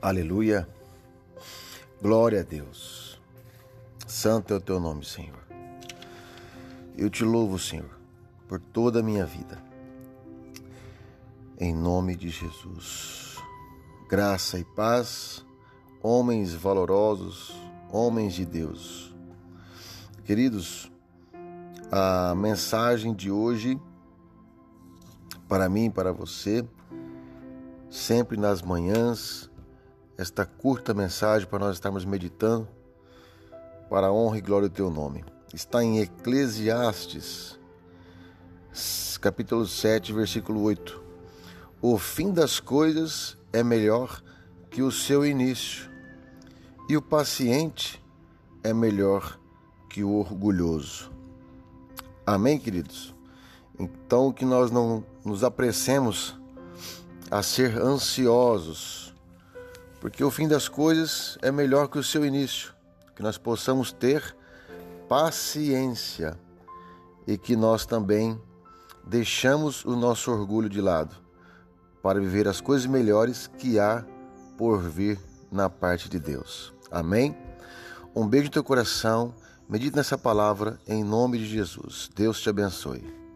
Aleluia. Glória a Deus. Santo é o teu nome, Senhor. Eu te louvo, Senhor, por toda a minha vida. Em nome de Jesus. Graça e paz, homens valorosos, homens de Deus. Queridos, a mensagem de hoje para mim e para você, sempre nas manhãs, esta curta mensagem para nós estarmos meditando para a honra e glória do teu nome. Está em Eclesiastes, capítulo 7, versículo 8. O fim das coisas é melhor que o seu início, e o paciente é melhor que o orgulhoso. Amém, queridos? Então, que nós não nos apressemos a ser ansiosos porque o fim das coisas é melhor que o seu início, que nós possamos ter paciência e que nós também deixamos o nosso orgulho de lado para viver as coisas melhores que há por vir na parte de Deus. Amém? Um beijo no teu coração, medite nessa palavra em nome de Jesus. Deus te abençoe.